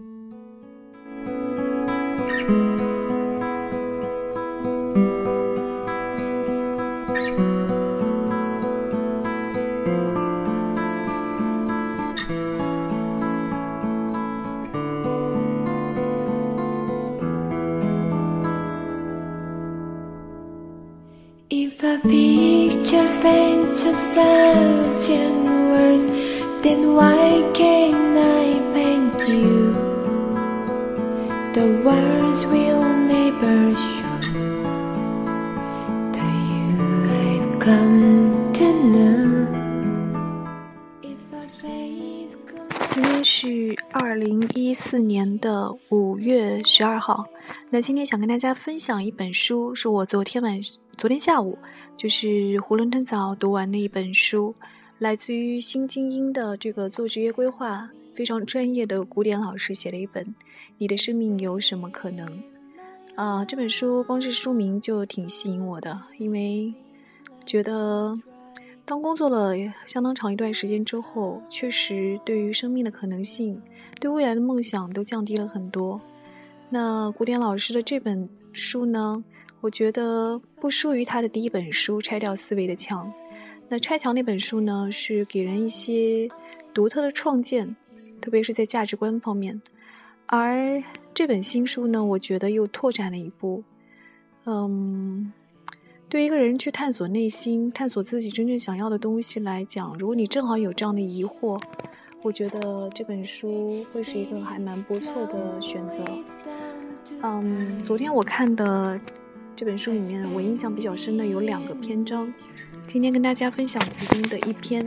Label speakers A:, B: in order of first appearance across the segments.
A: If a picture paints a thousand words, then why can't I paint you? The world's real neighbor
B: 今天是二零一四年的五月十二号。那今天想跟大家分享一本书，是我昨天晚昨天下午就是囫囵吞枣读完的一本书，来自于新精英的这个做职业规划非常专业的古典老师写的一本《你的生命有什么可能》啊。这本书光是书名就挺吸引我的，因为觉得。当工作了相当长一段时间之后，确实对于生命的可能性、对未来的梦想都降低了很多。那古典老师的这本书呢，我觉得不输于他的第一本书《拆掉思维的墙》。那拆墙那本书呢，是给人一些独特的创建，特别是在价值观方面。而这本新书呢，我觉得又拓展了一步，嗯。对一个人去探索内心、探索自己真正想要的东西来讲，如果你正好有这样的疑惑，我觉得这本书会是一个还蛮不错的选择。嗯，昨天我看的这本书里面，我印象比较深的有两个篇章，今天跟大家分享其中的一篇，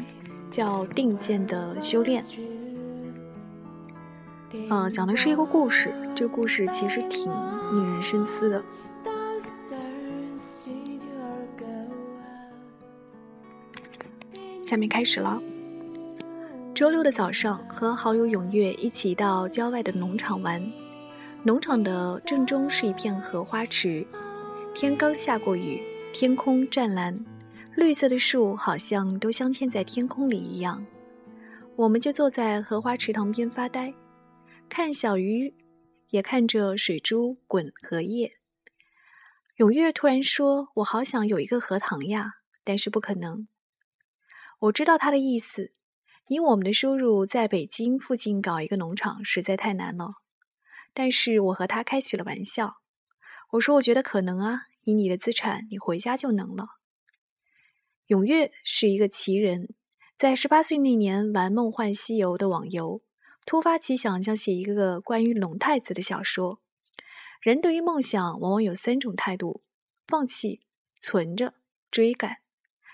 B: 叫《定见的修炼》。呃，讲的是一个故事，这个故事其实挺令人深思的。下面开始了。周六的早上，和好友永月一起到郊外的农场玩。农场的正中是一片荷花池，天刚下过雨，天空湛蓝，绿色的树好像都镶嵌在天空里一样。我们就坐在荷花池塘边发呆，看小鱼，也看着水珠滚荷叶。永月突然说：“我好想有一个荷塘呀，但是不可能。”我知道他的意思，以我们的收入，在北京附近搞一个农场实在太难了。但是我和他开起了玩笑，我说我觉得可能啊，以你的资产，你回家就能了。永月是一个奇人，在十八岁那年玩《梦幻西游》的网游，突发奇想，想写一个关于龙太子的小说。人对于梦想，往往有三种态度：放弃、存着、追赶，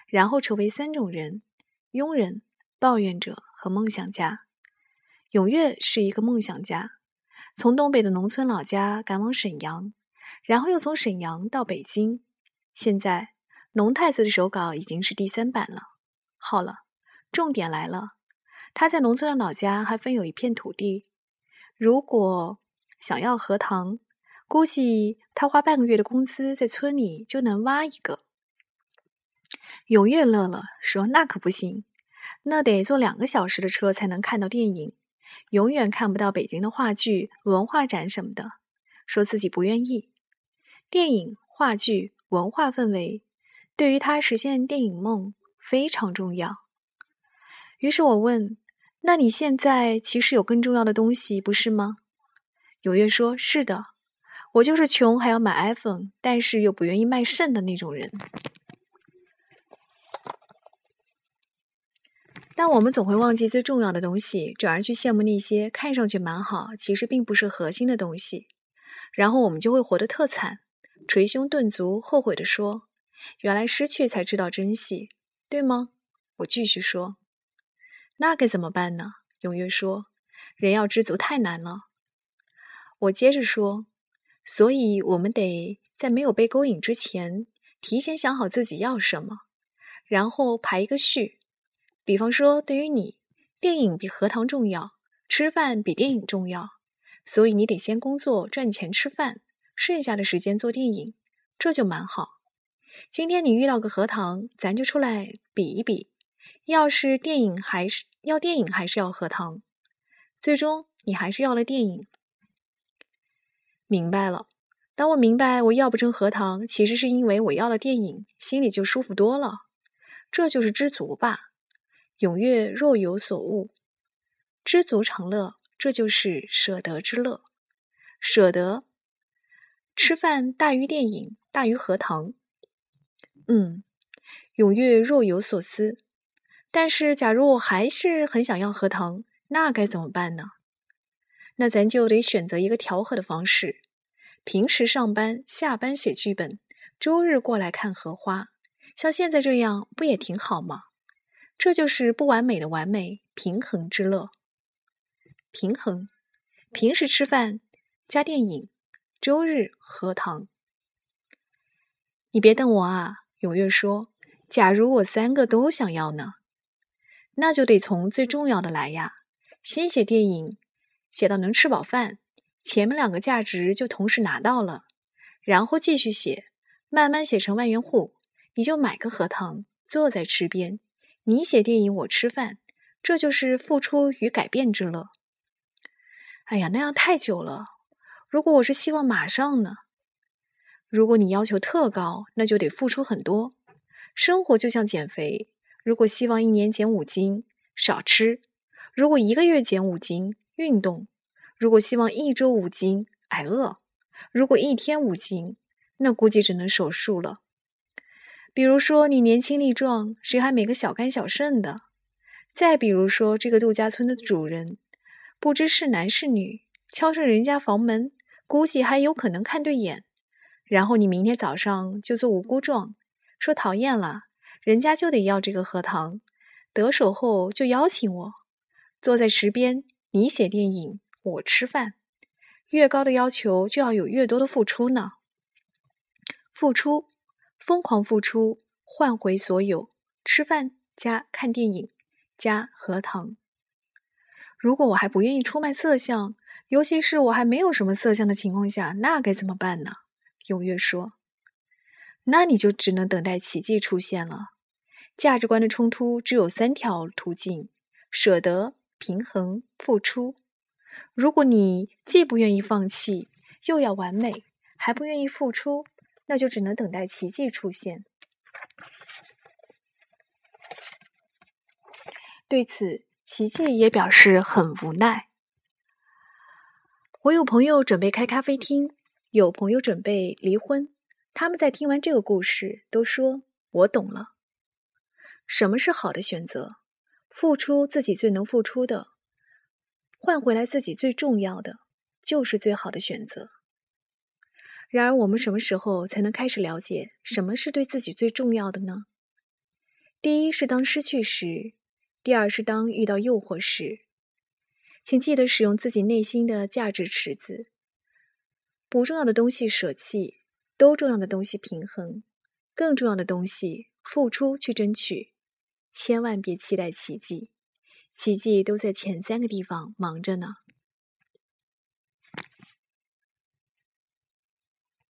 B: 然后成为三种人。庸人、抱怨者和梦想家，永月是一个梦想家。从东北的农村老家赶往沈阳，然后又从沈阳到北京。现在《龙太子》的手稿已经是第三版了。好了，重点来了。他在农村的老家还分有一片土地。如果想要荷塘，估计他花半个月的工资在村里就能挖一个。永月乐了，说：“那可不行，那得坐两个小时的车才能看到电影，永远看不到北京的话剧、文化展什么的。说自己不愿意。电影、话剧、文化氛围，对于他实现电影梦非常重要。于是我问：那你现在其实有更重要的东西，不是吗？纽约说：是的，我就是穷还要买 iPhone，但是又不愿意卖肾的那种人。”但我们总会忘记最重要的东西，转而去羡慕那些看上去蛮好，其实并不是核心的东西，然后我们就会活得特惨，捶胸顿足，后悔地说：“原来失去才知道珍惜，对吗？”我继续说：“那该怎么办呢？”永月说：“人要知足太难了。”我接着说：“所以我们得在没有被勾引之前，提前想好自己要什么，然后排一个序。”比方说，对于你，电影比荷塘重要，吃饭比电影重要，所以你得先工作赚钱吃饭，剩下的时间做电影，这就蛮好。今天你遇到个荷塘，咱就出来比一比，要是电影还是要电影还是要荷塘，最终你还是要了电影。明白了。当我明白我要不成荷塘，其实是因为我要了电影，心里就舒服多了。这就是知足吧。踊跃若有所悟，知足常乐，这就是舍得之乐。舍得吃饭大于电影，大于荷塘。嗯，踊跃若有所思。但是，假如我还是很想要荷塘，那该怎么办呢？那咱就得选择一个调和的方式。平时上班、下班写剧本，周日过来看荷花，像现在这样不也挺好吗？这就是不完美的完美，平衡之乐。平衡，平时吃饭加电影，周日荷塘。你别瞪我啊！踊跃说：“假如我三个都想要呢？那就得从最重要的来呀，先写电影，写到能吃饱饭。”前面两个价值就同时拿到了，然后继续写，慢慢写成万元户，你就买个荷塘，坐在池边，你写电影，我吃饭，这就是付出与改变之乐。哎呀，那样太久了。如果我是希望马上呢？如果你要求特高，那就得付出很多。生活就像减肥，如果希望一年减五斤，少吃；如果一个月减五斤，运动。如果希望一周五斤，挨饿；如果一天五斤，那估计只能手术了。比如说你年轻力壮，谁还没个小肝小肾的？再比如说这个度假村的主人，不知是男是女，敲上人家房门，估计还有可能看对眼。然后你明天早上就做无辜状，说讨厌了，人家就得要这个荷塘，得手后就邀请我坐在池边，你写电影。我吃饭，越高的要求就要有越多的付出呢。付出，疯狂付出，换回所有。吃饭加看电影加荷塘。如果我还不愿意出卖色相，尤其是我还没有什么色相的情况下，那该怎么办呢？踊跃说：“那你就只能等待奇迹出现了。价值观的冲突只有三条途径：舍得、平衡、付出。”如果你既不愿意放弃，又要完美，还不愿意付出，那就只能等待奇迹出现。对此，奇迹也表示很无奈。我有朋友准备开咖啡厅，有朋友准备离婚，他们在听完这个故事，都说我懂了。什么是好的选择？付出自己最能付出的。换回来自己最重要的，就是最好的选择。然而，我们什么时候才能开始了解什么是对自己最重要的呢？第一是当失去时，第二是当遇到诱惑时。请记得使用自己内心的价值池子，不重要的东西舍弃，都重要的东西平衡，更重要的东西付出去争取。千万别期待奇迹。奇迹都在前三个地方忙着呢。